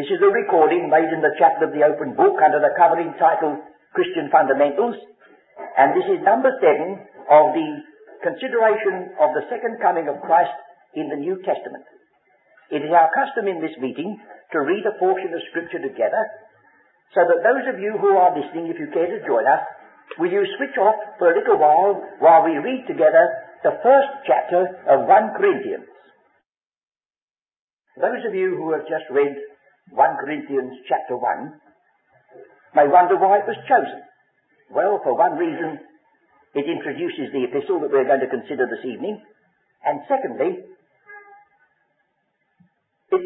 This is a recording made in the Chapel of the Open Book under the covering title Christian Fundamentals. And this is number seven of the consideration of the second coming of Christ in the New Testament. It is our custom in this meeting to read a portion of Scripture together, so that those of you who are listening, if you care to join us, will you switch off for a little while while we read together the first chapter of 1 Corinthians. Those of you who have just read 1 Corinthians chapter 1 may wonder why it was chosen. Well, for one reason, it introduces the epistle that we're going to consider this evening. And secondly, it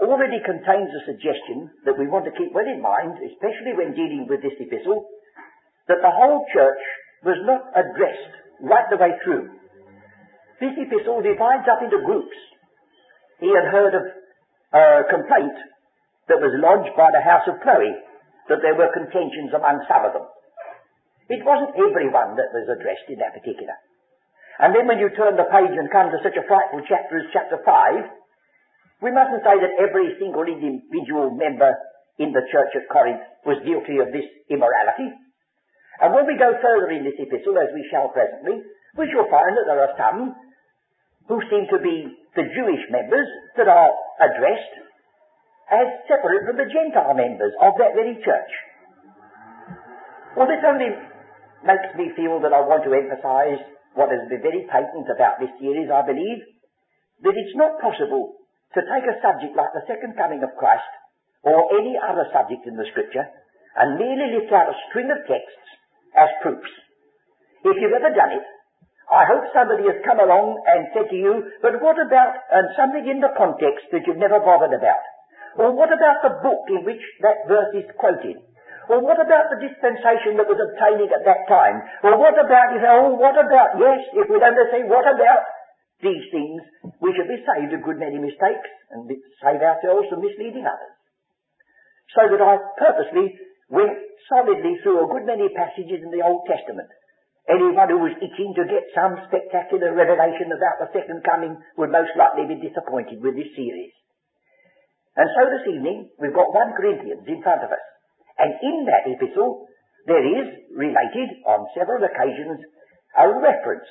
already contains a suggestion that we want to keep well in mind, especially when dealing with this epistle, that the whole church was not addressed right the way through. This epistle divides up into groups. He had heard of a complaint that was lodged by the house of Chloe that there were contentions among some of them. It wasn't everyone that was addressed in that particular. And then when you turn the page and come to such a frightful chapter as chapter 5, we mustn't say that every single individual member in the church at Corinth was guilty of this immorality. And when we go further in this epistle, as we shall presently, we shall find that there are some who seem to be the Jewish members that are addressed as separate from the Gentile members of that very church. Well, this only makes me feel that I want to emphasize what has been very patent about this series, I believe, that it's not possible to take a subject like the second coming of Christ or any other subject in the scripture and merely lift out a string of texts as proofs. If you've ever done it, I hope somebody has come along and said to you, but what about, and something in the context that you've never bothered about? Or what about the book in which that verse is quoted? Or what about the dispensation that was obtaining at that time? Or what about, you say, oh, what about, yes, if we'd only say, what about these things, we should be saved a good many mistakes and save ourselves from misleading others. So that I purposely went solidly through a good many passages in the Old Testament. Anyone who was itching to get some spectacular revelation about the second coming would most likely be disappointed with this series. And so this evening, we've got 1 Corinthians in front of us. And in that epistle, there is related on several occasions a reference,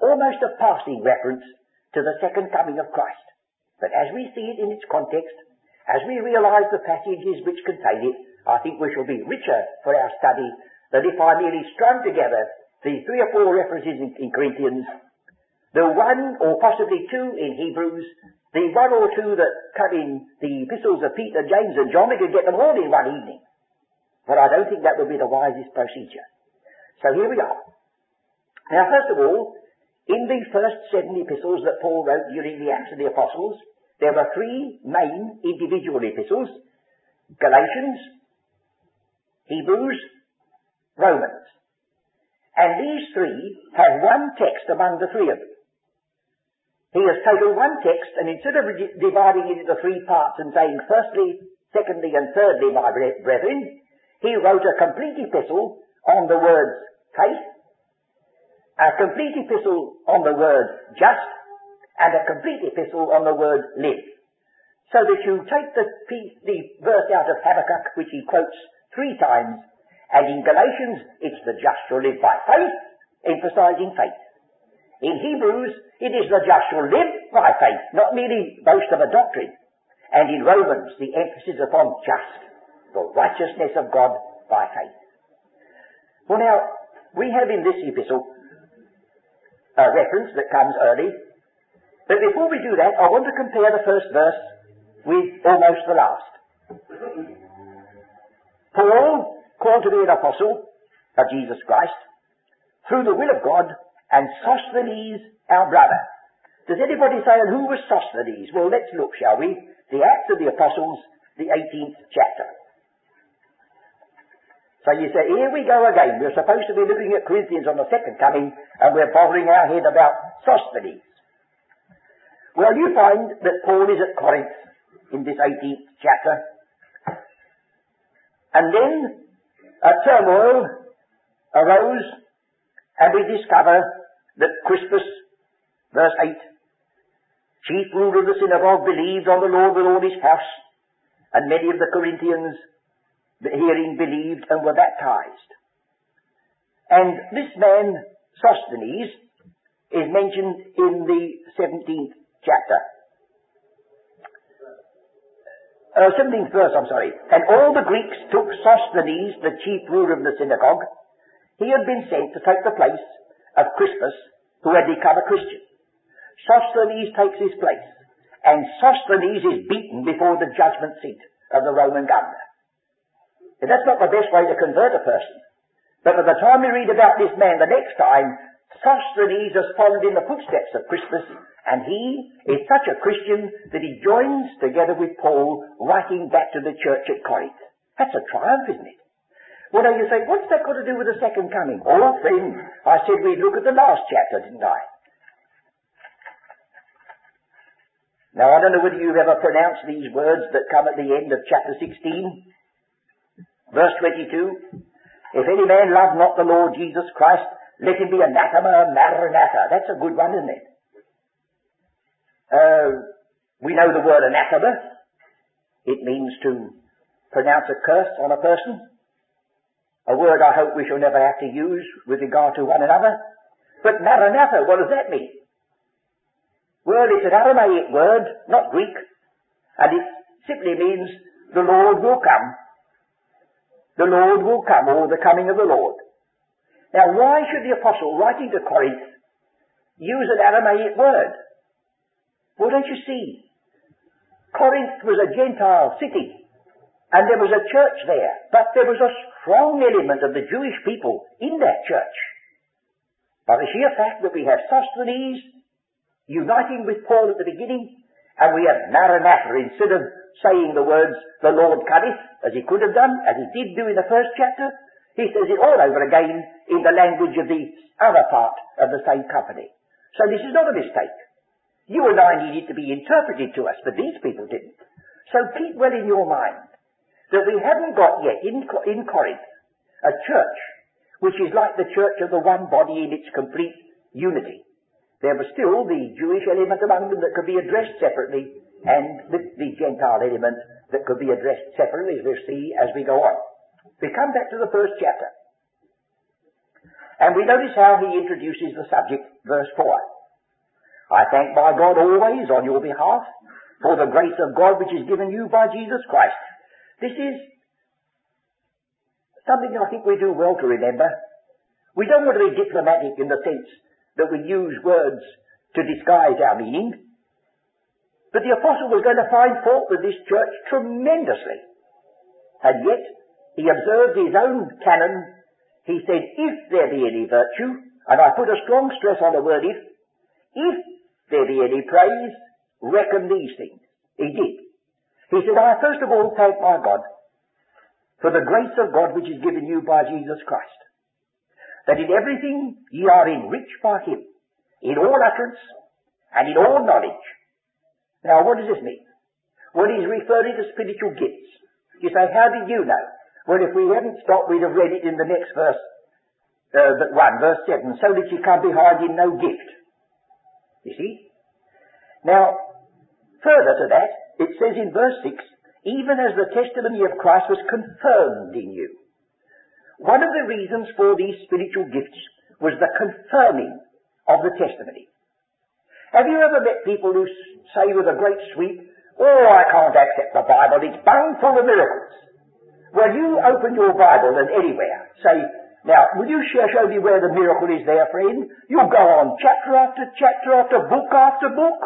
almost a passing reference, to the second coming of Christ. But as we see it in its context, as we realize the passages which contain it, I think we shall be richer for our study than if I merely strung together the three or four references in, in Corinthians, the one or possibly two in Hebrews, the one or two that come in the epistles of Peter, James, and John, we could get them all in one evening. But I don't think that would be the wisest procedure. So here we are. Now, first of all, in the first seven epistles that Paul wrote during the Acts of the Apostles, there were three main individual epistles Galatians, Hebrews, Romans. And these three have one text among the three of them. He has taken one text and instead of dividing it into three parts and saying firstly, secondly and thirdly, my brethren, he wrote a complete epistle on the words faith, a complete epistle on the word just, and a complete epistle on the word live. So that you take the, piece, the verse out of Habakkuk, which he quotes three times, and in Galatians, it's the just shall live by faith, emphasizing faith. In Hebrews, it is the just shall live by faith, not merely boast of a doctrine. And in Romans, the emphasis upon just, the righteousness of God by faith. Well now, we have in this epistle a reference that comes early. But before we do that, I want to compare the first verse with almost the last. Paul, called to be an apostle of Jesus Christ, through the will of God, and Sosthenes, our brother. Does anybody say, and who was Sosthenes? Well, let's look, shall we? The Acts of the Apostles, the 18th chapter. So you say, here we go again. We're supposed to be looking at Corinthians on the second coming, and we're bothering our head about Sosthenes. Well, you find that Paul is at Corinth in this 18th chapter. And then a turmoil arose, and we discover that Crispus, verse 8, chief ruler of the synagogue, believed on the Lord with all his house. And many of the Corinthians, hearing, believed and were baptized. And this man, Sosthenes, is mentioned in the 17th chapter. Uh, 17th verse, I'm sorry. And all the Greeks took Sosthenes, the chief ruler of the synagogue. He had been sent to take the place of Crispus, who had become a Christian. Sosthenes takes his place, and Sosthenes is beaten before the judgment seat of the Roman governor. And that's not the best way to convert a person. But by the time we read about this man the next time, Sosthenes has followed in the footsteps of Crispus, and he is such a Christian that he joins together with Paul writing back to the church at Corinth. That's a triumph, isn't it? Well, now you say, what's that got to do with the second coming? Oh, friend, I said we'd look at the last chapter, didn't I? Now, I don't know whether you've ever pronounced these words that come at the end of chapter 16, verse 22. If any man love not the Lord Jesus Christ, let him be anathema, maranatha. That's a good one, isn't it? Uh, we know the word anathema. It means to pronounce a curse on a person. A word I hope we shall never have to use with regard to one another. But maranatha, what does that mean? Well, it's an Aramaic word, not Greek, and it simply means the Lord will come. The Lord will come, or the coming of the Lord. Now, why should the apostle, writing to Corinth, use an Aramaic word? Well, don't you see? Corinth was a Gentile city, and there was a church there, but there was a strong element of the Jewish people in that church. By the sheer fact that we have Sosthenes uniting with Paul at the beginning, and we have Maranatha instead of saying the words, the Lord cometh, as he could have done, as he did do in the first chapter, he says it all over again in the language of the other part of the same company. So this is not a mistake. You and I need it to be interpreted to us, but these people didn't. So keep well in your mind that we haven't got yet in, in Corinth a church which is like the church of the one body in its complete unity. There was still the Jewish element among them that could be addressed separately, and the, the Gentile element that could be addressed separately, as we'll see as we go on. We come back to the first chapter. And we notice how he introduces the subject, verse 4. I thank my God always on your behalf for the grace of God which is given you by Jesus Christ. This is something I think we do well to remember. We don't want to be diplomatic in the sense that we use words to disguise our meaning. But the apostle was going to find fault with this church tremendously. And yet, he observed his own canon. He said, if there be any virtue, and I put a strong stress on the word if, if there be any praise, reckon these things. He did. He said, I first of all thank my God for the grace of God which is given you by Jesus Christ that in everything ye are enriched by him, in all utterance and in all knowledge. Now, what does this mean? Well, he's referring to spiritual gifts. You say, how did you know? Well, if we hadn't stopped, we'd have read it in the next verse, uh, but 1, verse 7, so that you come behind in no gift. You see? Now, further to that, it says in verse 6, even as the testimony of Christ was confirmed in you. One of the reasons for these spiritual gifts was the confirming of the testimony. Have you ever met people who say with a great sweep, Oh, I can't accept the Bible, it's bound full of miracles. Well, you open your Bible and anywhere, say, now, will you show me where the miracle is there, friend? You'll go on chapter after chapter after book after book.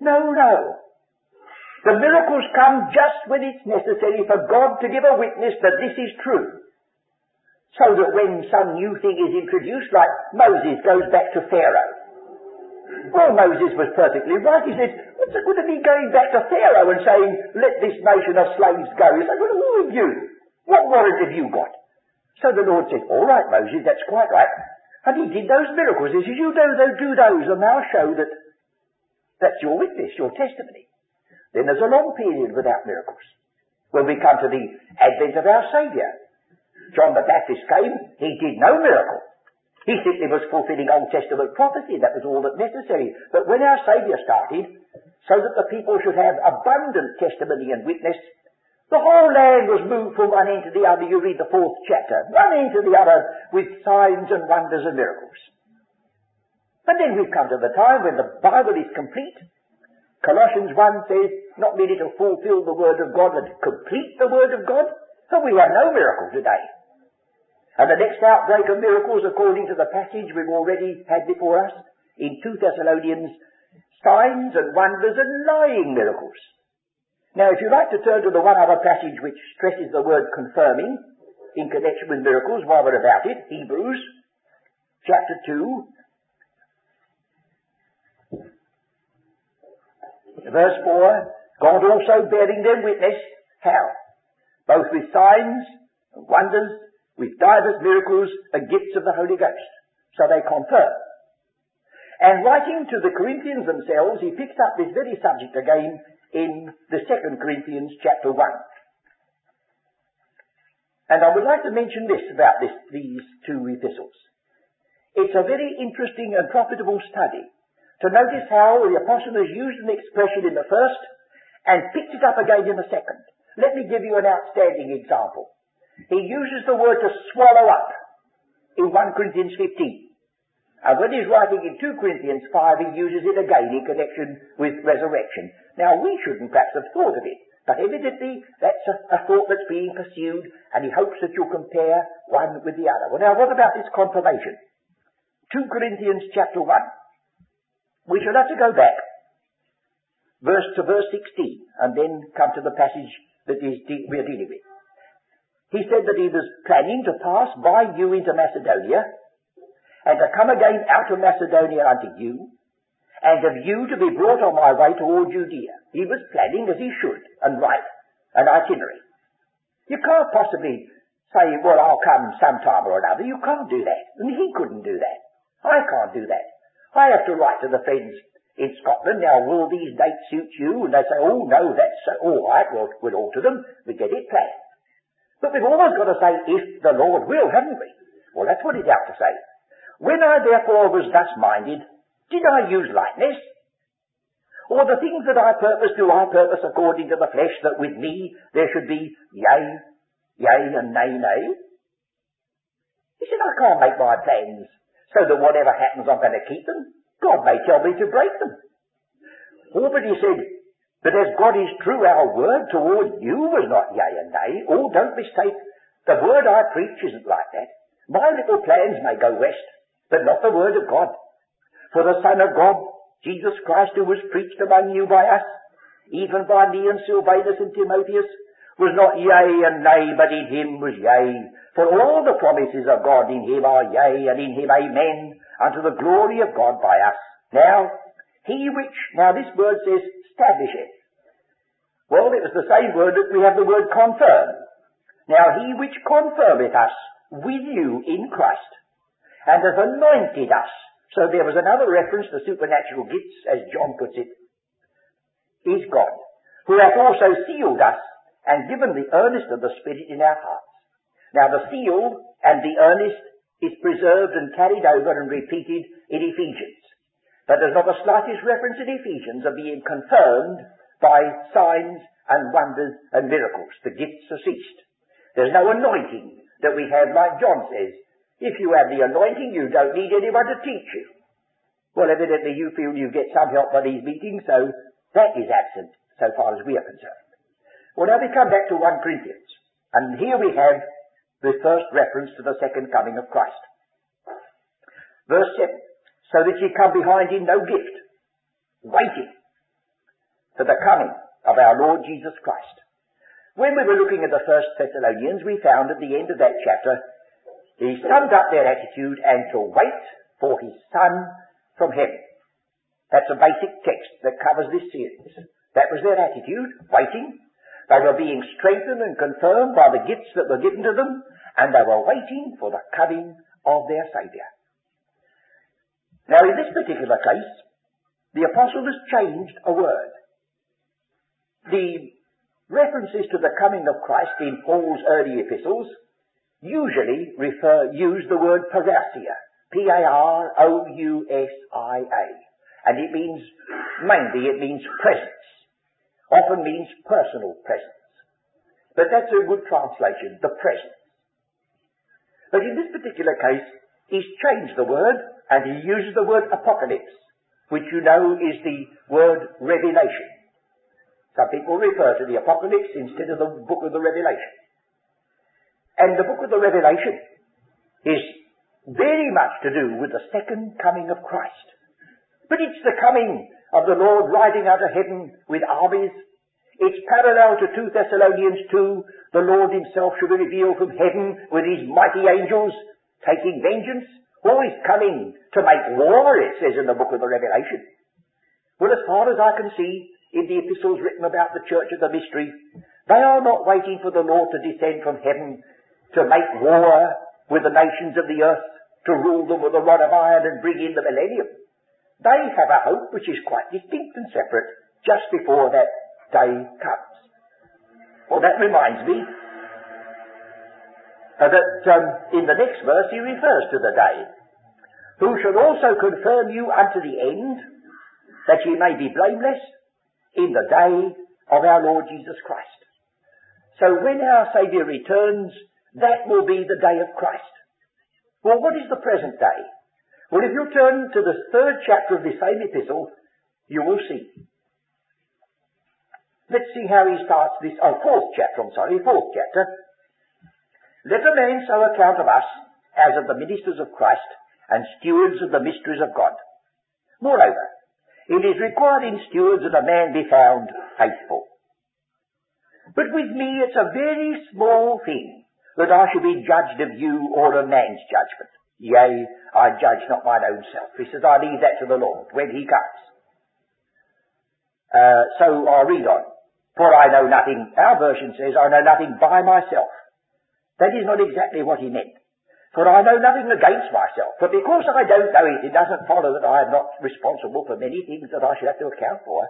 No, no. The miracles come just when it's necessary for God to give a witness that this is true. So that when some new thing is introduced, like Moses goes back to Pharaoh. Well, Moses was perfectly right. He said, what's it good of me going back to Pharaoh and saying, let this nation of slaves go? He said, well, who are you? What warrant have you got? So the Lord said, all right, Moses, that's quite right. And he did those miracles. He says, you do, do those and they'll show that that's your witness, your testimony. Then there's a long period without miracles. When we come to the advent of our Saviour. John the Baptist came, he did no miracle. He simply was fulfilling Old Testament prophecy. That was all that necessary. But when our Saviour started, so that the people should have abundant testimony and witness, the whole land was moved from one end to the other. You read the fourth chapter. One end to the other with signs and wonders and miracles. And then we've come to the time when the Bible is complete. Colossians 1 says, not merely to fulfill the Word of God, but to complete the Word of God. So we have no miracle today. And the next outbreak of miracles, according to the passage we've already had before us, in 2 Thessalonians, signs and wonders and lying miracles. Now, if you'd like to turn to the one other passage which stresses the word confirming in connection with miracles while we're about it, Hebrews chapter 2, verse 4, God also bearing them witness, how? Both with signs and wonders with divers miracles and gifts of the Holy Ghost. So they confirm. And writing to the Corinthians themselves, he picks up this very subject again in the second Corinthians chapter 1. And I would like to mention this about this, these two epistles. It's a very interesting and profitable study to notice how the apostle has used an expression in the first and picked it up again in the second. Let me give you an outstanding example. He uses the word to swallow up in 1 Corinthians 15. And when he's writing in 2 Corinthians 5, he uses it again in connection with resurrection. Now, we shouldn't perhaps have thought of it, but evidently that's a, a thought that's being pursued, and he hopes that you'll compare one with the other. Well, now, what about this confirmation? 2 Corinthians chapter 1. We shall have to go back verse to verse 16, and then come to the passage that is de- we're dealing with. He said that he was planning to pass by you into Macedonia, and to come again out of Macedonia unto you, and of you to be brought on my way toward Judea. He was planning as he should, and right, an itinerary. You can't possibly say, well, I'll come sometime or another. You can't do that. And he couldn't do that. I can't do that. I have to write to the friends in Scotland, now will these dates suit you? And they say, oh no, that's uh, all right, we'll, we'll alter them, we get it planned. But we've always got to say, if the Lord will, haven't we? Well, that's what he's out to say. When I therefore was thus minded, did I use lightness? Or the things that I purpose do I purpose according to the flesh, that with me there should be yea, yea, and nay, nay? He said, I can't make my plans so that whatever happens I'm going to keep them. God may tell me to break them. Or but he said, but as God is true, our word toward you was not yea and nay. Oh, don't mistake. The word I preach isn't like that. My little plans may go west, but not the word of God. For the Son of God, Jesus Christ, who was preached among you by us, even by me and Silvanus and Timotheus, was not yea and nay, but in him was yea. For all the promises of God in him are yea, and in him amen, unto the glory of God by us. Now, he which, now this word says, establisheth. Well, it was the same word that we have the word confirm. Now he which confirmeth us with you in Christ, and has anointed us. So there was another reference to supernatural gifts, as John puts it, is God, who hath also sealed us and given the earnest of the Spirit in our hearts. Now the seal and the earnest is preserved and carried over and repeated in Ephesians. But there's not the slightest reference in Ephesians of being confirmed by signs and wonders and miracles. The gifts are ceased. There's no anointing that we have, like John says. If you have the anointing, you don't need anyone to teach you. Well, evidently you feel you get some help by these meetings, so that is absent so far as we are concerned. Well, now we come back to 1 Corinthians. And here we have the first reference to the second coming of Christ. Verse 7. So that ye come behind in no gift, waiting for the coming of our Lord Jesus Christ. When we were looking at the first Thessalonians, we found at the end of that chapter, he summed up their attitude and to wait for his Son from heaven. That's a basic text that covers this series. That was their attitude, waiting. They were being strengthened and confirmed by the gifts that were given to them, and they were waiting for the coming of their Saviour. Now, in this particular case, the apostle has changed a word the references to the coming of Christ in Paul's early epistles usually refer, use the word parousia. P-A-R-O-U-S-I-A. And it means, mainly it means presence. Often means personal presence. But that's a good translation, the presence. But in this particular case, he's changed the word and he uses the word apocalypse, which you know is the word revelation. Some people refer to the apocalypse instead of the book of the Revelation. And the book of the Revelation is very much to do with the second coming of Christ. But it's the coming of the Lord riding out of heaven with armies. It's parallel to 2 Thessalonians 2. The Lord himself shall be revealed from heaven with his mighty angels taking vengeance. Who is coming to make war, it says in the book of the Revelation. Well, as far as I can see, in the epistles written about the church of the mystery, they are not waiting for the Lord to descend from heaven to make war with the nations of the earth, to rule them with a rod of iron and bring in the millennium. They have a hope which is quite distinct and separate just before that day comes. Well, that reminds me uh, that um, in the next verse he refers to the day. Who shall also confirm you unto the end, that ye may be blameless in the day of our Lord Jesus Christ. So when our Saviour returns, that will be the day of Christ. Well, what is the present day? Well, if you turn to the third chapter of the same epistle, you will see. Let's see how he starts this, oh, fourth chapter, I'm sorry, fourth chapter. Let a man so account of us as of the ministers of Christ and stewards of the mysteries of God. Moreover, it is required in stewards that a man be found faithful. But with me it's a very small thing that I should be judged of you or a man's judgment. Yea, I judge not mine own self. He says, I leave that to the Lord when he comes. Uh, so I read on. For I know nothing, our version says, I know nothing by myself. That is not exactly what he meant. For I know nothing against myself. But because I don't know it, it doesn't follow that I am not responsible for many things that I should have to account for.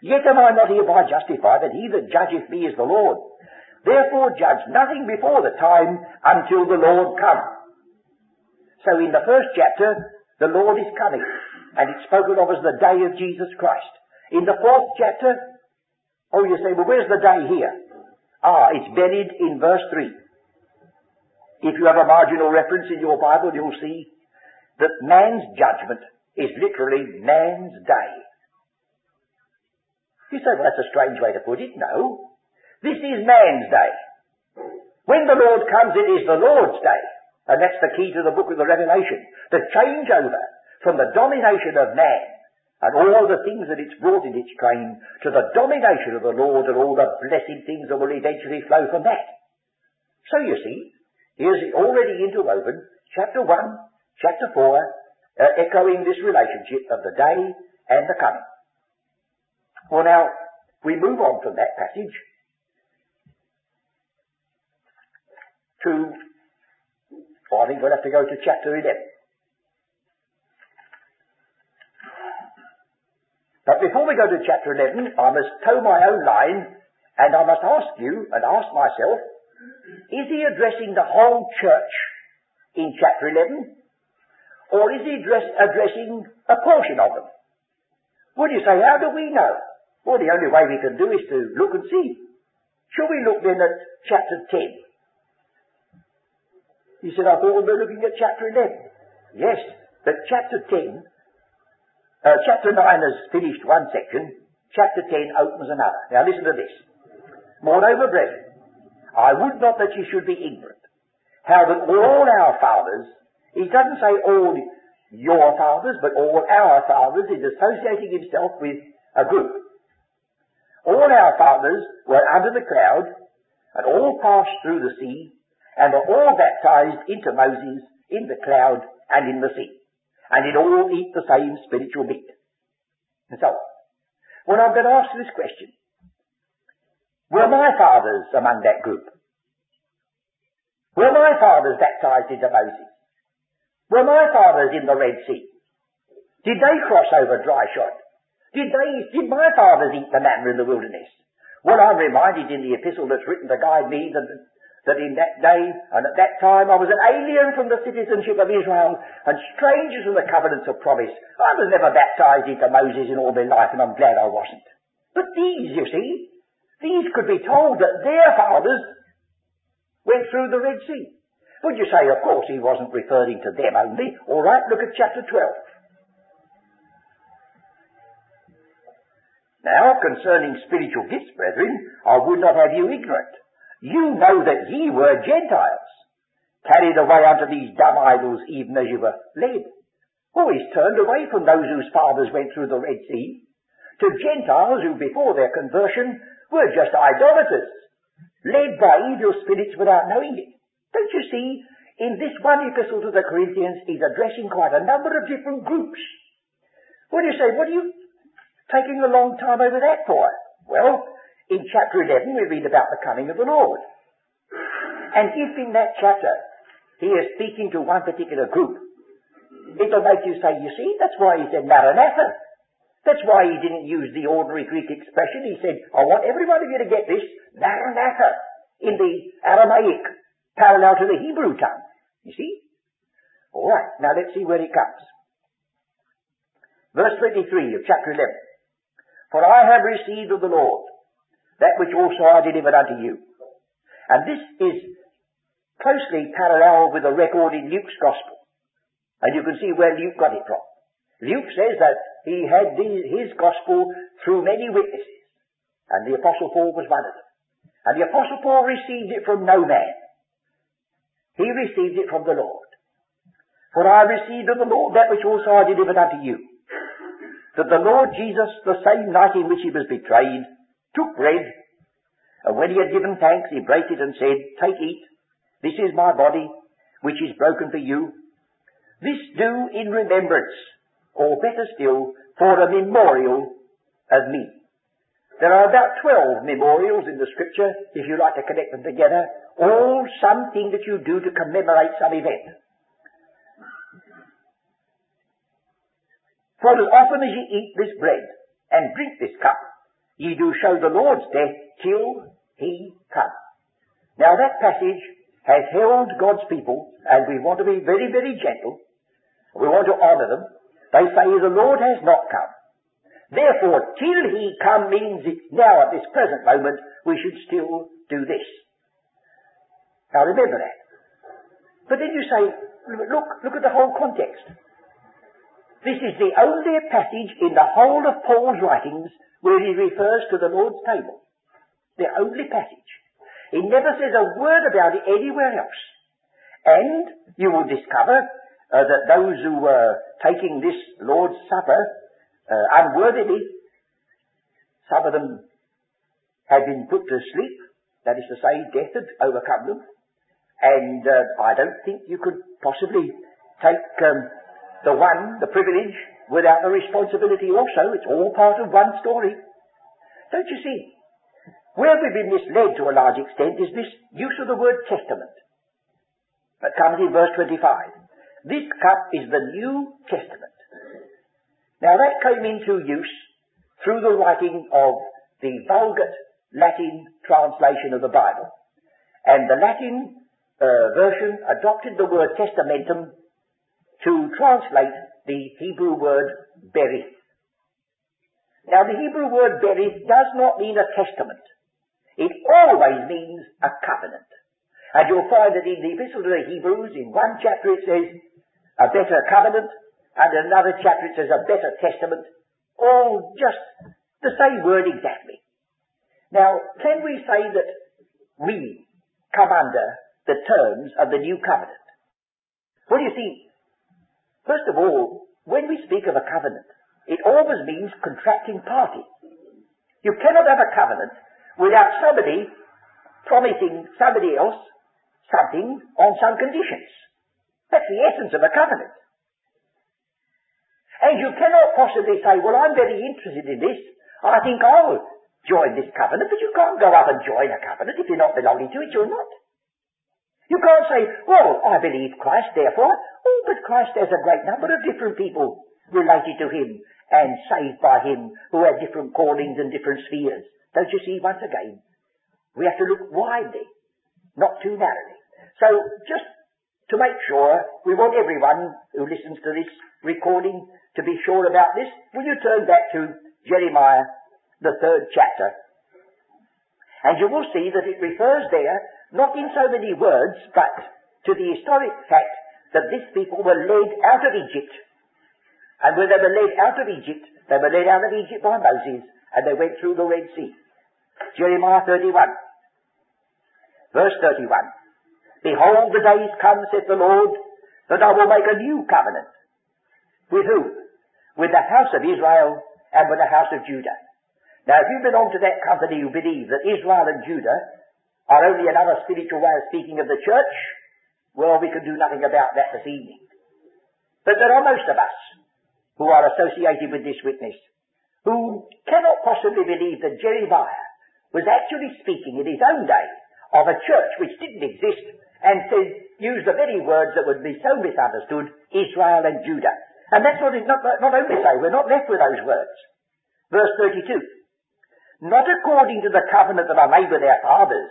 Yet am I not hereby justified that he that judgeth me is the Lord. Therefore judge nothing before the time until the Lord come. So in the first chapter, the Lord is coming, and it's spoken of as the day of Jesus Christ. In the fourth chapter, oh you say, well where's the day here? Ah, it's buried in verse 3. If you have a marginal reference in your Bible, you'll see that man's judgment is literally man's day. You say, well, that's a strange way to put it. No. This is man's day. When the Lord comes, it is the Lord's day. And that's the key to the book of the Revelation. The changeover from the domination of man and all the things that it's brought in its train to the domination of the Lord and all the blessed things that will eventually flow from that. So you see, Here's already interwoven, chapter 1, chapter 4, uh, echoing this relationship of the day and the coming. Well now, we move on from that passage to, well, I think we'll have to go to chapter 11. But before we go to chapter 11, I must toe my own line and I must ask you and ask myself, is he addressing the whole church in chapter 11? Or is he address, addressing a portion of them? Would you say, how do we know? Well, the only way we can do is to look and see. Shall we look then at chapter 10? He said, I thought we were looking at chapter 11. Yes, but chapter 10, uh, chapter 9 has finished one section, chapter 10 opens another. Now listen to this. Moreover, brethren, I would not that you should be ignorant. How that all our fathers, he doesn't say all your fathers, but all our fathers is associating himself with a group. All our fathers were under the cloud, and all passed through the sea, and were all baptized into Moses in the cloud and in the sea. And did all eat the same spiritual meat. And so when I'm going to this question. Were my fathers among that group? Were my fathers baptized into Moses? Were my fathers in the Red Sea? Did they cross over dry shod? Did they, did my fathers eat the manna in the wilderness? Well, I'm reminded in the epistle that's written to guide me that that in that day and at that time I was an alien from the citizenship of Israel and strangers from the covenants of promise. I was never baptized into Moses in all my life and I'm glad I wasn't. But these, you see, these could be told that their fathers went through the Red Sea. Would you say, of course, he wasn't referring to them only? All right, look at chapter 12. Now, concerning spiritual gifts, brethren, I would not have you ignorant. You know that ye were Gentiles, carried away unto these dumb idols, even as you were led. Is turned away from those whose fathers went through the Red Sea to Gentiles who before their conversion were just idolaters, led by evil spirits without knowing it. Don't you see, in this one epistle to the Corinthians, he's addressing quite a number of different groups. What do you say? What are you taking a long time over that for? Well, in chapter 11 we read about the coming of the Lord. And if in that chapter he is speaking to one particular group, it'll make you say, you see, that's why he said Maranatha. That's why he didn't use the ordinary Greek expression. He said, I want every one of you to get this, Maranatha, in the Aramaic, parallel to the Hebrew tongue. You see? Alright, now let's see where it comes. Verse 23 of chapter 11. For I have received of the Lord that which also I delivered unto you. And this is closely parallel with the record in Luke's Gospel. And you can see where Luke got it from. Luke says that he had his gospel through many witnesses, and the Apostle Paul was one of them. And the Apostle Paul received it from no man. He received it from the Lord. For I received of the Lord that which also I delivered unto you. That the Lord Jesus, the same night in which he was betrayed, took bread, and when he had given thanks, he brake it and said, Take, eat, this is my body, which is broken for you. This do in remembrance or better still, for a memorial of me. There are about 12 memorials in the scripture, if you like to connect them together, all something that you do to commemorate some event. For as often as ye eat this bread and drink this cup, ye do show the Lord's death till he come. Now that passage has held God's people, and we want to be very, very gentle. We want to honour them. They say the Lord has not come. Therefore, till he come means now at this present moment we should still do this. Now remember that. But then you say, look, look at the whole context. This is the only passage in the whole of Paul's writings where he refers to the Lord's table. The only passage. He never says a word about it anywhere else. And you will discover uh, that those who were taking this Lord's Supper uh, unworthily, some of them had been put to sleep, that is to say, death had overcome them, and uh, I don't think you could possibly take um, the one, the privilege, without the responsibility also. It's all part of one story. Don't you see? Where we've been misled to a large extent is this use of the word testament. That comes in verse 25. This cup is the New Testament. Now that came into use through the writing of the Vulgate Latin translation of the Bible. And the Latin uh, version adopted the word testamentum to translate the Hebrew word berith. Now the Hebrew word berith does not mean a testament. It always means a covenant. And you'll find that in the Epistle to the Hebrews, in one chapter it says, a better covenant, and another chapter it says a better testament, all just the same word exactly. Now, can we say that we come under the terms of the new covenant? Well, you see, first of all, when we speak of a covenant, it always means contracting party. You cannot have a covenant without somebody promising somebody else something on some conditions. That's the essence of a covenant. And you cannot possibly say, well, I'm very interested in this. I think I'll join this covenant, but you can't go up and join a covenant if you're not belonging to it, you're not. You can't say, well, I believe Christ, therefore, oh, but Christ has a great number of different people related to him and saved by him who have different callings and different spheres. Don't you see, once again, we have to look widely. not too narrowly. So just to make sure, we want everyone who listens to this recording to be sure about this. Will you turn back to Jeremiah, the third chapter? And you will see that it refers there, not in so many words, but to the historic fact that this people were led out of Egypt. And when they were led out of Egypt, they were led out of Egypt by Moses, and they went through the Red Sea. Jeremiah 31, verse 31. Behold, the days come, saith the Lord, that I will make a new covenant. With who? With the house of Israel and with the house of Judah. Now, if you belong to that company who believe that Israel and Judah are only another spiritual way of speaking of the church, well, we can do nothing about that this evening. But there are most of us who are associated with this witness who cannot possibly believe that Jeremiah was actually speaking in his own day of a church which didn't exist and said, use the very words that would be so misunderstood, Israel and Judah. And that's what not, not only so, we're not left with those words. Verse 32. Not according to the covenant that I made with their fathers,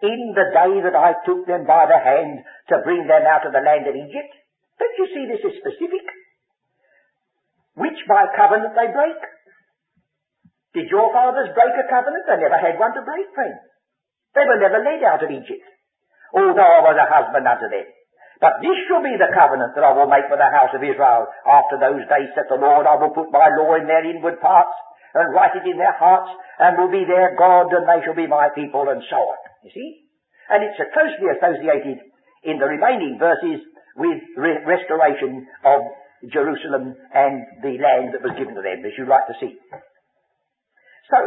in the day that I took them by the hand to bring them out of the land of Egypt. Don't you see this is specific? Which by covenant they break. Did your fathers break a covenant? They never had one to break, friend. They were never led out of Egypt. Although I was a husband unto them. But this shall be the covenant that I will make with the house of Israel. After those days, saith the Lord, I will put my law in their inward parts, and write it in their hearts, and will be their God, and they shall be my people, and so on. You see? And it's closely associated in the remaining verses with re- restoration of Jerusalem and the land that was given to them, as you like to see. So,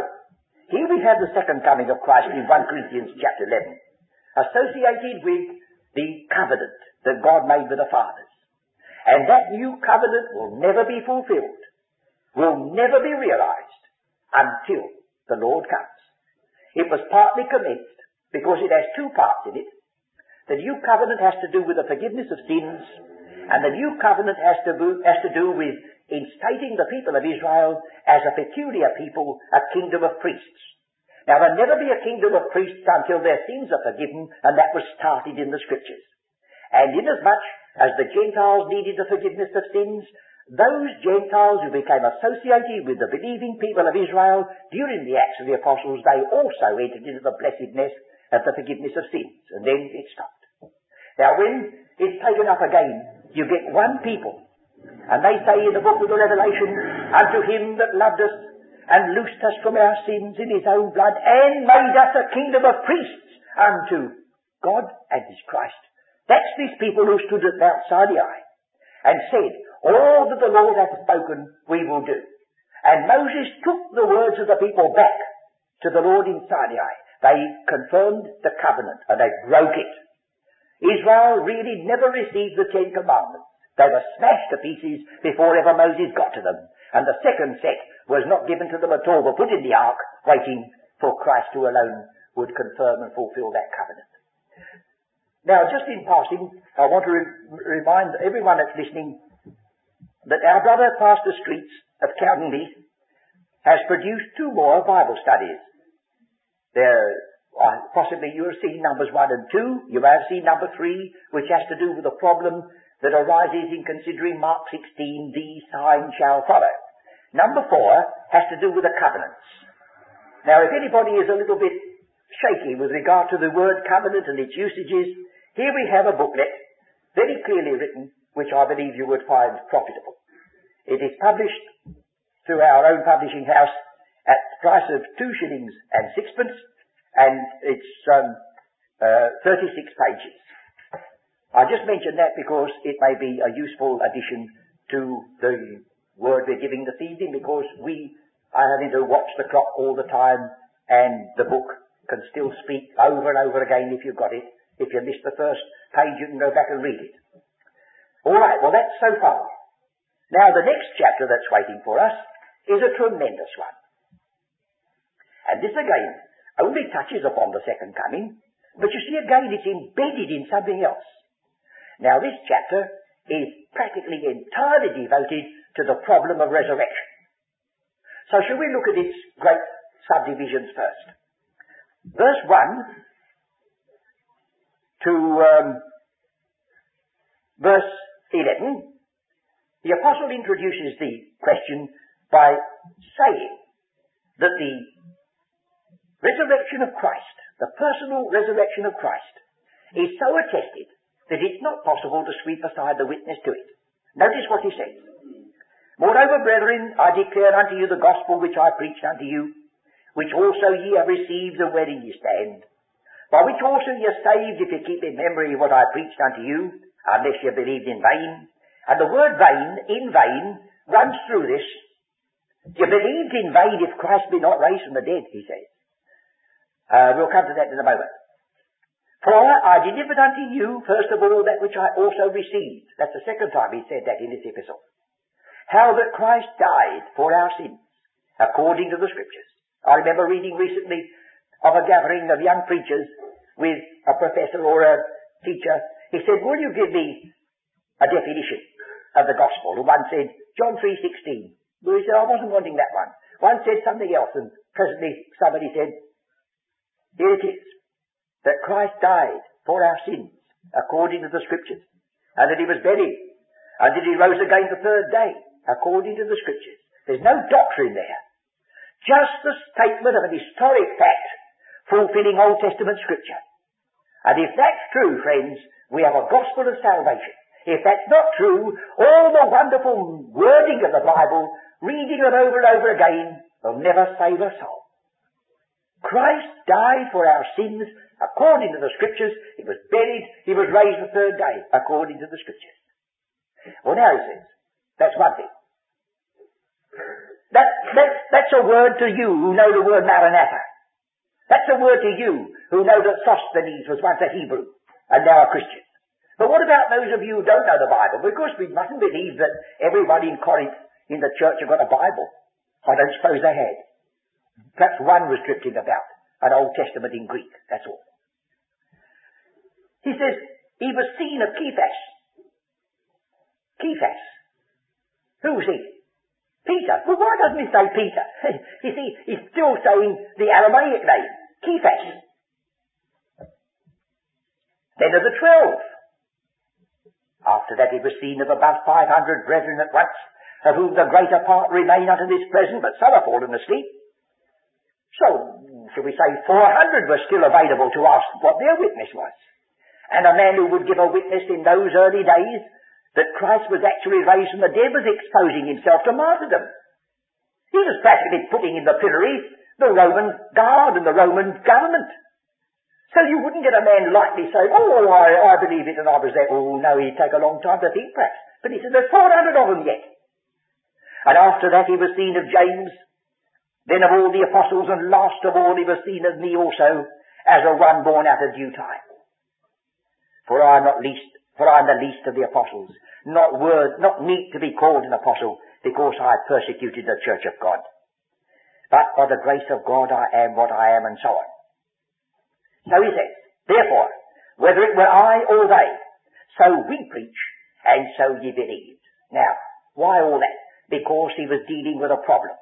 here we have the second coming of Christ in 1 Corinthians chapter 11, associated with the covenant that God made with the fathers. And that new covenant will never be fulfilled, will never be realized until the Lord comes. It was partly commenced because it has two parts in it. The new covenant has to do with the forgiveness of sins, and the new covenant has to do, has to do with instating the people of Israel as a peculiar people, a kingdom of priests. Now there'll never be a kingdom of priests until their sins are forgiven, and that was started in the scriptures. And inasmuch as the Gentiles needed the forgiveness of sins, those Gentiles who became associated with the believing people of Israel during the Acts of the Apostles, they also entered into the blessedness of the forgiveness of sins. And then it stopped. Now when it's taken up again, you get one people. And they say in the book of the Revelation, unto him that loved us and loosed us from our sins in his own blood and made us a kingdom of priests unto God and his Christ. That's these people who stood at Mount Sinai and said, all that the Lord hath spoken, we will do. And Moses took the words of the people back to the Lord in Sinai. They confirmed the covenant and they broke it. Israel really never received the Ten Commandments. They were smashed to pieces before ever Moses got to them. And the second set was not given to them at all, but put in the ark, waiting for Christ who alone would confirm and fulfill that covenant. Now, just in passing, I want to re- remind everyone that's listening that our brother Pastor Streets of Cowdenbeath has produced two more Bible studies. There, uh, possibly you have seen numbers one and two. You may have seen number three, which has to do with the problem that arises in considering Mark 16, the sign shall follow. Number four has to do with the covenants. Now, if anybody is a little bit shaky with regard to the word covenant and its usages, here we have a booklet, very clearly written, which I believe you would find profitable. It is published through our own publishing house at the price of two shillings and sixpence, and it's um, uh, 36 pages. I just mention that because it may be a useful addition to the word we're giving this evening because we are having to watch the clock all the time and the book can still speak over and over again if you've got it. If you miss the first page, you can go back and read it. Alright, well that's so far. Now the next chapter that's waiting for us is a tremendous one. And this again only touches upon the second coming, but you see again it's embedded in something else. Now this chapter is practically entirely devoted to the problem of resurrection. So shall we look at its great subdivisions first? Verse 1 to um, verse 11, the apostle introduces the question by saying that the resurrection of Christ, the personal resurrection of Christ, is so attested that it's not possible to sweep aside the witness to it. Notice what he says. Moreover, brethren, I declare unto you the gospel which I preached unto you, which also ye have received and wherein ye stand, by which also ye are saved if ye keep in memory what I preached unto you, unless ye believed in vain. And the word vain, in vain, runs through this. You believed in vain if Christ be not raised from the dead, he says. Uh, we'll come to that in a moment. For I delivered unto you, first of all, that which I also received. That's the second time he said that in this epistle. How that Christ died for our sins, according to the Scriptures. I remember reading recently of a gathering of young preachers with a professor or a teacher. He said, will you give me a definition of the gospel? And one said, John 3.16. Well, he said, I wasn't wanting that one. One said something else, and presently somebody said, here it is that Christ died for our sins according to the scriptures and that he was buried and that he rose again the third day according to the scriptures. There's no doctrine there. Just the statement of an historic fact fulfilling Old Testament scripture. And if that's true, friends, we have a gospel of salvation. If that's not true, all the wonderful wording of the Bible, reading them over and over again, will never save a soul. Christ died for our sins according to the scriptures. He was buried. He was raised the third day according to the scriptures. Well, now he says, that's one thing. That, that, that's a word to you who know the word Maranatha. That's a word to you who know that Sosthenes was once a Hebrew and now a Christian. But what about those of you who don't know the Bible? Because we mustn't believe that everybody in Corinth in the church had got a Bible. I don't suppose they had. Perhaps one was drifting about, an Old Testament in Greek, that's all. He says, he was seen of Cephas. Cephas. Who's he? Peter. Well, why doesn't he say Peter? you see, he's still saying the Aramaic name, Cephas. Then of the twelve. After that he was seen of about five hundred brethren at once, of whom the greater part remain unto this present, but some are fallen asleep. So, mm, shall we say 400 were still available to ask what their witness was. And a man who would give a witness in those early days that Christ was actually raised from the dead was exposing himself to martyrdom. He was practically putting in the pillory the Roman guard and the Roman government. So you wouldn't get a man lightly saying, oh, I, I believe it and I was there. Oh, no, he'd take a long time to think perhaps. But he said, there's 400 of them yet. And after that he was seen of James, then of all the apostles, and last of all he was seen of me also, as a one born out of due time. For I am not least, for I am the least of the apostles, not word, not meet to be called an apostle, because I persecuted the church of God. But by the grace of God I am what I am, and so on. So he says, therefore, whether it were I or they, so we preach, and so ye believed. Now, why all that? Because he was dealing with a problem.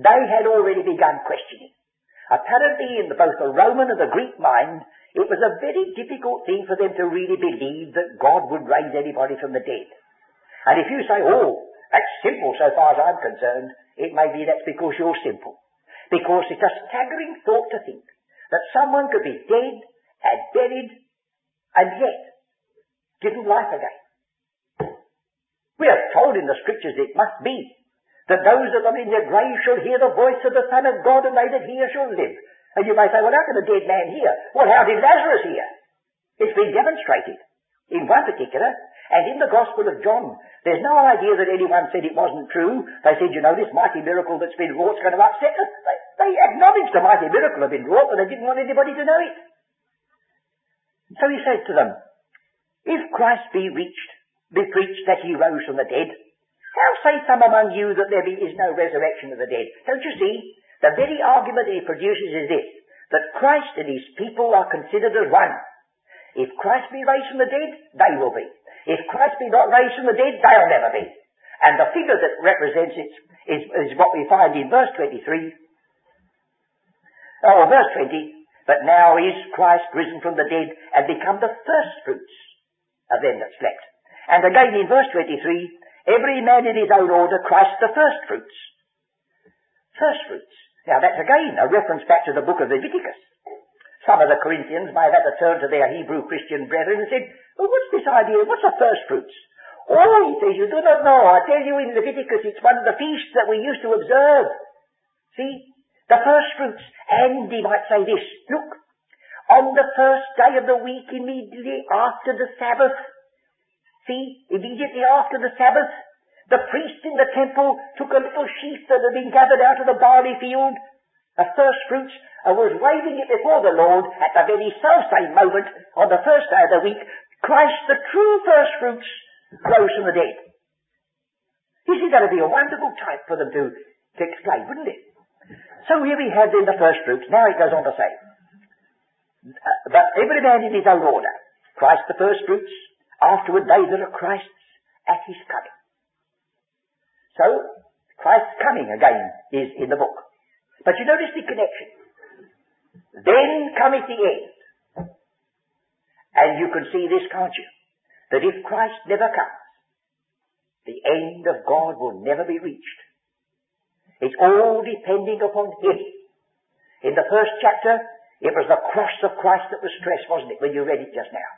They had already begun questioning. Apparently in both the Roman and the Greek mind, it was a very difficult thing for them to really believe that God would raise anybody from the dead. And if you say, oh, that's simple so far as I'm concerned, it may be that's because you're simple. Because it's a staggering thought to think that someone could be dead and buried and yet given life again. We are told in the scriptures it must be that those that are in their grave shall hear the voice of the Son of God, and they that hear shall live. And you may say, well, how can a dead man hear? Well, how did Lazarus hear? It's been demonstrated in one particular, and in the Gospel of John, there's no idea that anyone said it wasn't true. They said, you know, this mighty miracle that's been wrought is going to upset us. They, they acknowledged the mighty miracle had been wrought, but they didn't want anybody to know it. So he said to them, if Christ be reached, be preached that he rose from the dead, say some among you that there be, is no resurrection of the dead? Don't you see? The very argument he produces is this, that Christ and his people are considered as one. If Christ be raised from the dead, they will be. If Christ be not raised from the dead, they'll never be. And the figure that represents it is, is what we find in verse 23. Oh, verse 20. But now is Christ risen from the dead and become the first fruits of them that slept. And again in verse 23, every man in his own order, Christ the first fruits. First fruits. Now that's again a reference back to the book of Leviticus. Some of the Corinthians may have had to turn to their Hebrew Christian brethren and said, well, what's this idea? What's the first fruits? Oh, he says, you do not know. I tell you in Leviticus, it's one of the feasts that we used to observe. See? The first fruits. And he might say this, look, on the first day of the week, immediately after the Sabbath, see, immediately after the Sabbath, the priest in the temple took a little sheaf that had been gathered out of the barley field, a first fruits, and was waving it before the Lord at the very self same moment on the first day of the week. Christ, the true first fruits, rose from the dead. You see, that would be a wonderful type for them to, to explain, wouldn't it? So here we have then the first fruits. Now it goes on to say, but every man in his own order. Christ the first fruits, afterward they that are Christ's at his coming. So, Christ's coming again is in the book. But you notice the connection. Then cometh the end. And you can see this, can't you? that if Christ never comes, the end of God will never be reached. It's all depending upon Him. In the first chapter, it was the cross of Christ that was stressed, wasn't it, when you read it just now?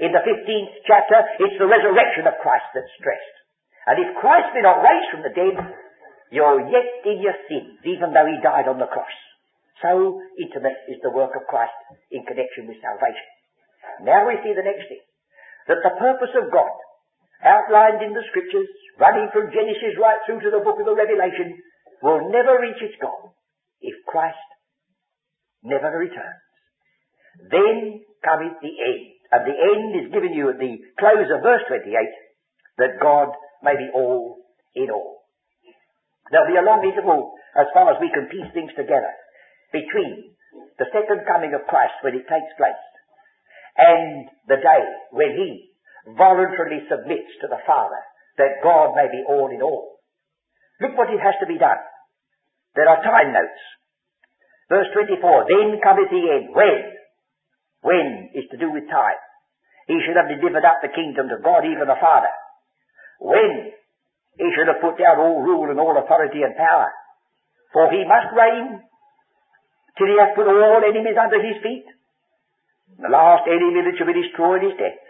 In the 15th chapter, it's the resurrection of Christ that's stressed. And if Christ be not raised from the dead, you're yet in your sins, even though He died on the cross. So intimate is the work of Christ in connection with salvation. Now we see the next thing that the purpose of God, outlined in the scriptures, running from Genesis right through to the book of the Revelation, will never reach its goal if Christ never returns. Then cometh the end. And the end is given you at the close of verse 28, that God may be all in all. There'll be a long interval as far as we can piece things together between the second coming of Christ when it takes place and the day when he voluntarily submits to the Father that God may be all in all. Look what it has to be done. There are time notes. Verse 24, then cometh the end. When? When is to do with time. He should have delivered up the kingdom to God, even the Father. When? He should have put down all rule and all authority and power. For he must reign till he has put all enemies under his feet. The last enemy that shall be destroyed is death.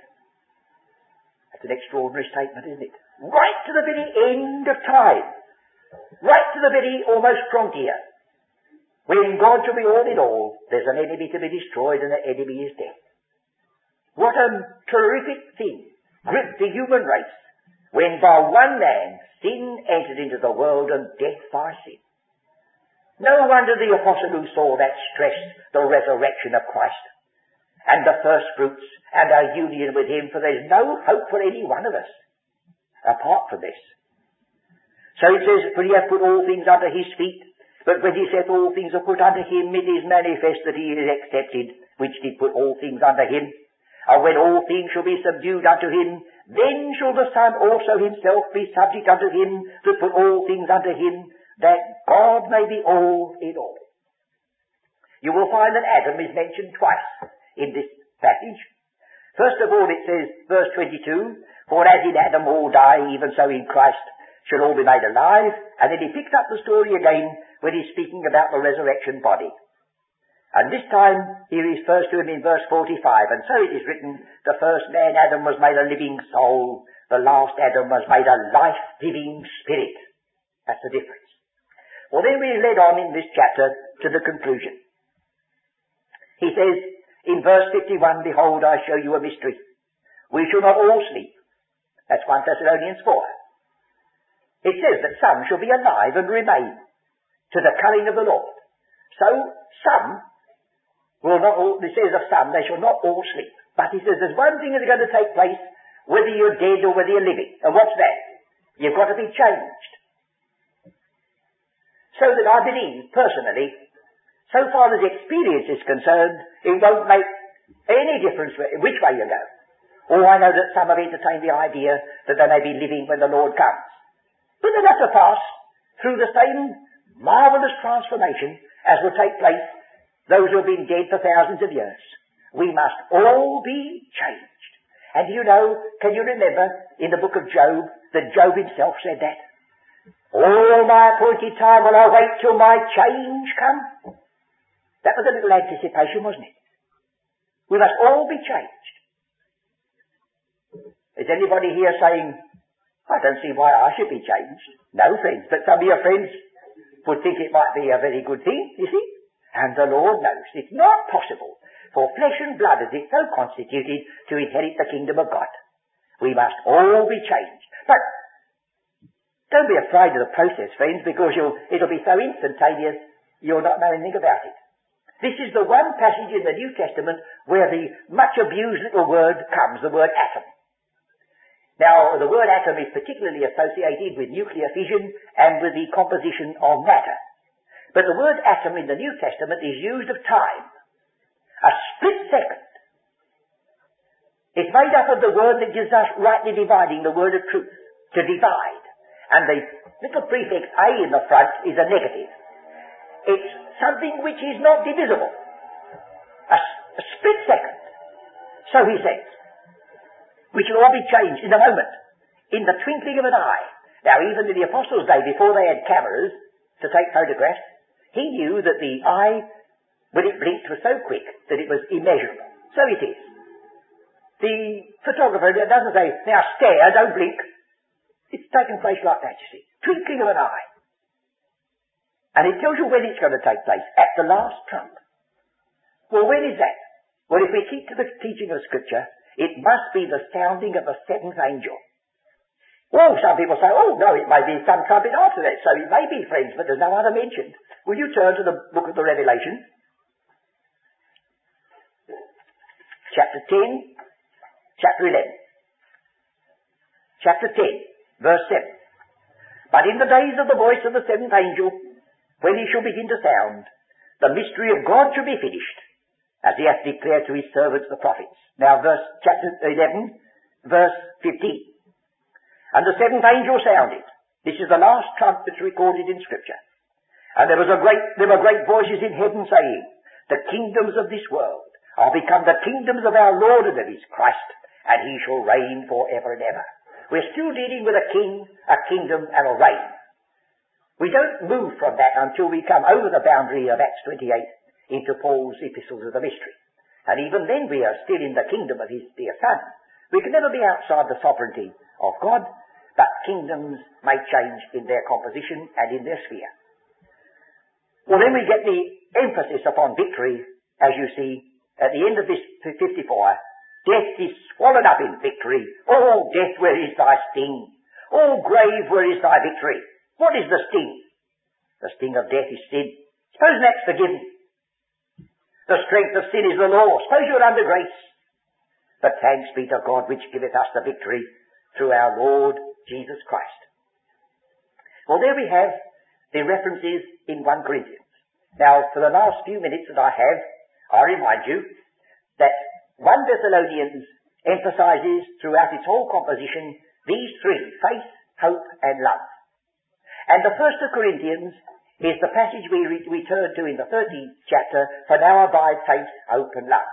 That's an extraordinary statement, isn't it? Right to the very end of time. Right to the very almost frontier. When God shall be all in all, there's an enemy to be destroyed and the enemy is death. What a terrific thing gripped the human race when by one man sin entered into the world and death by sin. No wonder the apostle who saw that stressed the resurrection of Christ and the first fruits and our union with Him, for there's no hope for any one of us apart from this. So it says, For He hath put all things under His feet, but when He saith all things are put under Him, it is manifest that He is accepted, which did put all things under Him. And when all things shall be subdued unto Him, then shall the Son also Himself be subject unto Him that put all things under Him, that God may be all in all. You will find that Adam is mentioned twice in this passage. First of all, it says, verse 22, For as in Adam all die, even so in Christ shall all be made alive. And then he picks up the story again when he's speaking about the resurrection body. And this time he refers to him in verse 45. And so it is written, the first man Adam was made a living soul. The last Adam was made a life-giving spirit. That's the difference. Well then we led on in this chapter to the conclusion. He says, in verse 51, behold, I show you a mystery. We shall not all sleep. That's 1 Thessalonians 4. It says that some shall be alive and remain to the coming of the Lord. So some will not all, it says of some, they shall not all sleep. But he says there's one thing that's going to take place, whether you're dead or whether you're living. And what's that? You've got to be changed. So that I believe, personally, so far as experience is concerned, it won't make any difference which way you go. Oh, I know that some have entertained the idea that they may be living when the Lord comes. But they'll have to pass through the same marvelous transformation as will take place those who have been dead for thousands of years. We must all be changed. And you know, can you remember in the book of Job that Job himself said that? All my appointed time will I wait till my change come. That was a little anticipation, wasn't it? We must all be changed. Is anybody here saying, I don't see why I should be changed? No, friends, but some of your friends would think it might be a very good thing, you see? And the Lord knows it's not possible for flesh and blood as it's so constituted to inherit the kingdom of God. We must all be changed. But don't be afraid of the process, friends, because it'll be so instantaneous you'll not know anything about it. This is the one passage in the New Testament where the much abused little word comes, the word atom. Now, the word atom is particularly associated with nuclear fission and with the composition of matter. But the word atom in the New Testament is used of time. A split second. It's made up of the word that gives us rightly dividing the word of truth. To divide. And the little prefix A in the front is a negative. It's something which is not divisible. A, a split second. So he says we shall all be changed in a moment, in the twinkling of an eye. Now, even in the Apostles' day, before they had cameras to take photographs, he knew that the eye, when it blinked, was so quick that it was immeasurable. So it is. The photographer doesn't say, now stare, don't blink. It's taken place like that, you see. Twinkling of an eye. And it tells you when it's going to take place, at the last trump. Well, when is that? Well, if we keep to the teaching of Scripture, it must be the sounding of the seventh angel. Well, some people say, oh no, it may be some trumpet after that. So it may be, friends, but there's no other mentioned. Will you turn to the book of the Revelation? Chapter 10, chapter 11. Chapter 10, verse 7. But in the days of the voice of the seventh angel, when he shall begin to sound, the mystery of God shall be finished, as he hath declared to his servants the prophets. Now verse, chapter 11, verse 15. And the seventh angel sounded. This is the last trump that's recorded in scripture. And there was a great, there were great voices in heaven saying, the kingdoms of this world are become the kingdoms of our Lord and of his Christ, and he shall reign for ever and ever. We're still dealing with a king, a kingdom, and a reign. We don't move from that until we come over the boundary of Acts 28 into Paul's epistles of the mystery. And even then we are still in the kingdom of his dear son. We can never be outside the sovereignty of God, but kingdoms may change in their composition and in their sphere. Well, then we get the emphasis upon victory, as you see at the end of this 54. Death is swallowed up in victory. Oh, death, where is thy sting? Oh, grave, where is thy victory? What is the sting? The sting of death is sin. Suppose that's forgiven. The strength of sin is the law. Suppose you're under grace. But thanks be to God which giveth us the victory through our Lord Jesus Christ. Well, there we have the references in 1 Corinthians. Now, for the last few minutes that I have, I remind you that 1 Thessalonians emphasizes throughout its whole composition these three, faith, hope, and love. And the first of Corinthians is the passage we re- return to in the 13th chapter, for now abide faith, hope and love.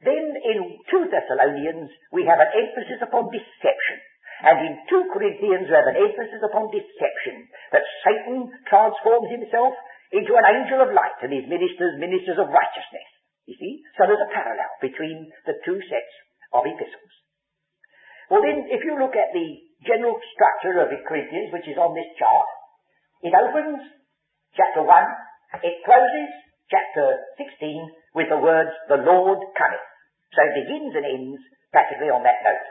Then in 2 Thessalonians, we have an emphasis upon deception. And in 2 Corinthians, we have an emphasis upon deception, that Satan transforms himself into an angel of light and his ministers, ministers of righteousness. You see? So there's a parallel between the two sets of epistles. Well then, if you look at the general structure of Corinthians, which is on this chart, it opens chapter 1. It closes chapter 16 with the words, the Lord cometh. So it begins and ends practically on that note.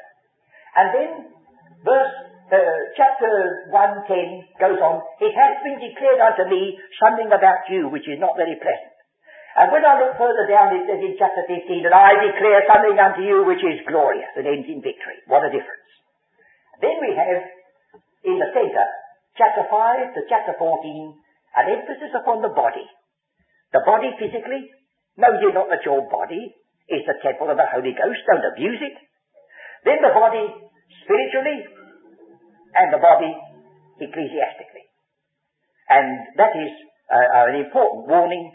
And then verse, uh, chapter 110 goes on, it has been declared unto me something about you which is not very pleasant. And when I look further down, it says in chapter 15 that I declare something unto you which is glorious and ends in victory. What a difference. Then we have, in the center, chapter 5 to chapter 14, an emphasis upon the body. The body physically, know you not that your body is the temple of the Holy Ghost, don't abuse it. Then the body spiritually, and the body ecclesiastically. And that is uh, an important warning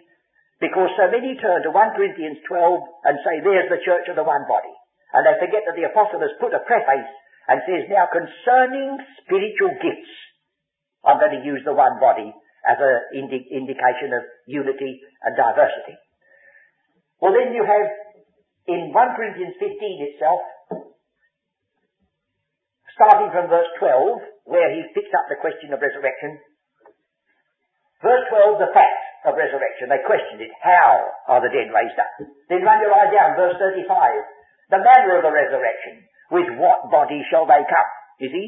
Because so many turn to 1 Corinthians 12 and say, there's the church of the one body. And they forget that the apostle has put a preface and says, now concerning spiritual gifts, I'm going to use the one body as an indi- indication of unity and diversity. Well then you have in 1 Corinthians 15 itself, starting from verse 12, where he picks up the question of resurrection. Verse 12, the fact of resurrection. They questioned it. How are the dead raised up? Then run your eye down, verse 35. The manner of the resurrection. With what body shall they come? You see?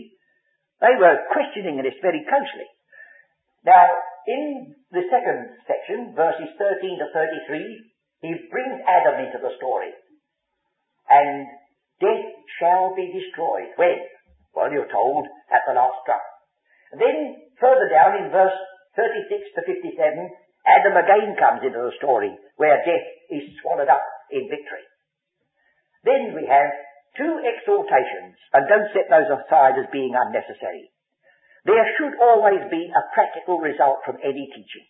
They were questioning this very closely. Now, in the second section, verses 13 to 33, he brings Adam into the story. And death shall be destroyed. When? Well, you're told at the last trump. Then, further down in verse 36 to 57, Adam again comes into the story where death is swallowed up in victory. Then we have two exhortations, and don't set those aside as being unnecessary. There should always be a practical result from any teaching.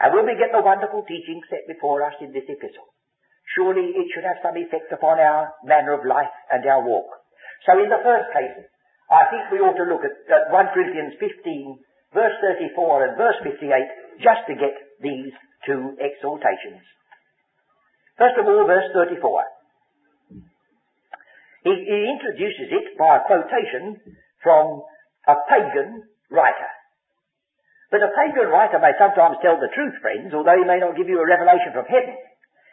And when we get the wonderful teaching set before us in this epistle, surely it should have some effect upon our manner of life and our walk. So in the first case, I think we ought to look at, at 1 Corinthians 15, verse 34 and verse 58, just to get these two exhortations. First of all, verse 34. He, he introduces it by a quotation from a pagan writer. But a pagan writer may sometimes tell the truth, friends, although he may not give you a revelation from heaven.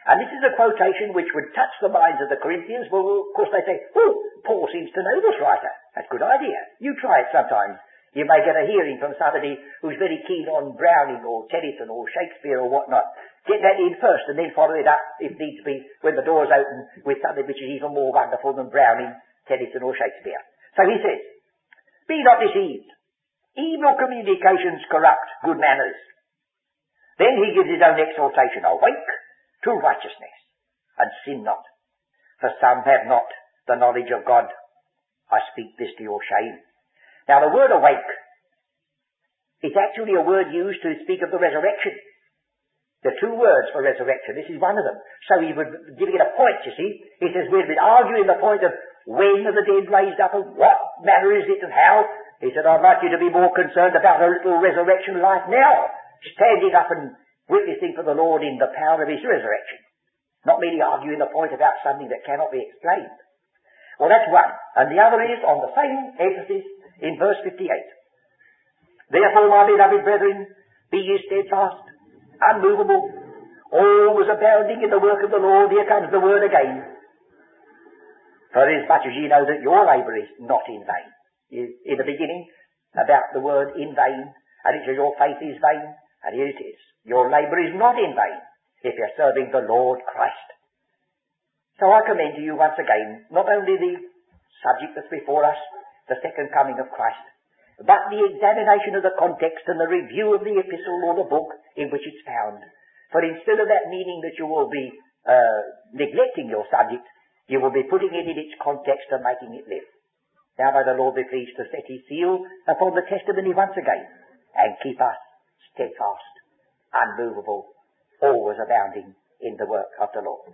And this is a quotation which would touch the minds of the Corinthians. Well, of course they say, oh, Paul seems to know this writer. That's a good idea. You try it sometimes. You may get a hearing from somebody who's very keen on Browning or Tennyson or Shakespeare or whatnot. Get that in first and then follow it up, if needs be, when the door's open with something which is even more wonderful than Browning, Tennyson or Shakespeare. So he says, Be not deceived. Evil communications corrupt good manners. Then he gives his own exhortation, Awake to righteousness and sin not. For some have not the knowledge of God. I speak this to your shame. Now the word awake is actually a word used to speak of the resurrection. The two words for resurrection. This is one of them. So he would give it a point, you see. He says we've been arguing the point of when are the dead raised up and what manner is it of how. He said, I'd like you to be more concerned about a little resurrection life now. Standing up and witnessing for the Lord in the power of his resurrection. Not merely arguing the point about something that cannot be explained. Well, that's one. And the other is on the same emphasis in verse 58. Therefore, my beloved brethren, be ye steadfast, unmovable, always abounding in the work of the Lord. Here comes the word again. For as much as you know that your labour is not in vain. In the beginning, about the word in vain, and it says your faith is vain, and here it is. Your labour is not in vain if you're serving the Lord Christ. So I commend to you once again not only the subject that's before us, the second coming of Christ, but the examination of the context and the review of the epistle or the book in which it's found. For instead of that meaning that you will be uh, neglecting your subject, you will be putting it in its context and making it live. Now may the Lord be pleased to set his seal upon the testimony once again and keep us steadfast, unmovable, always abounding in the work of the Lord.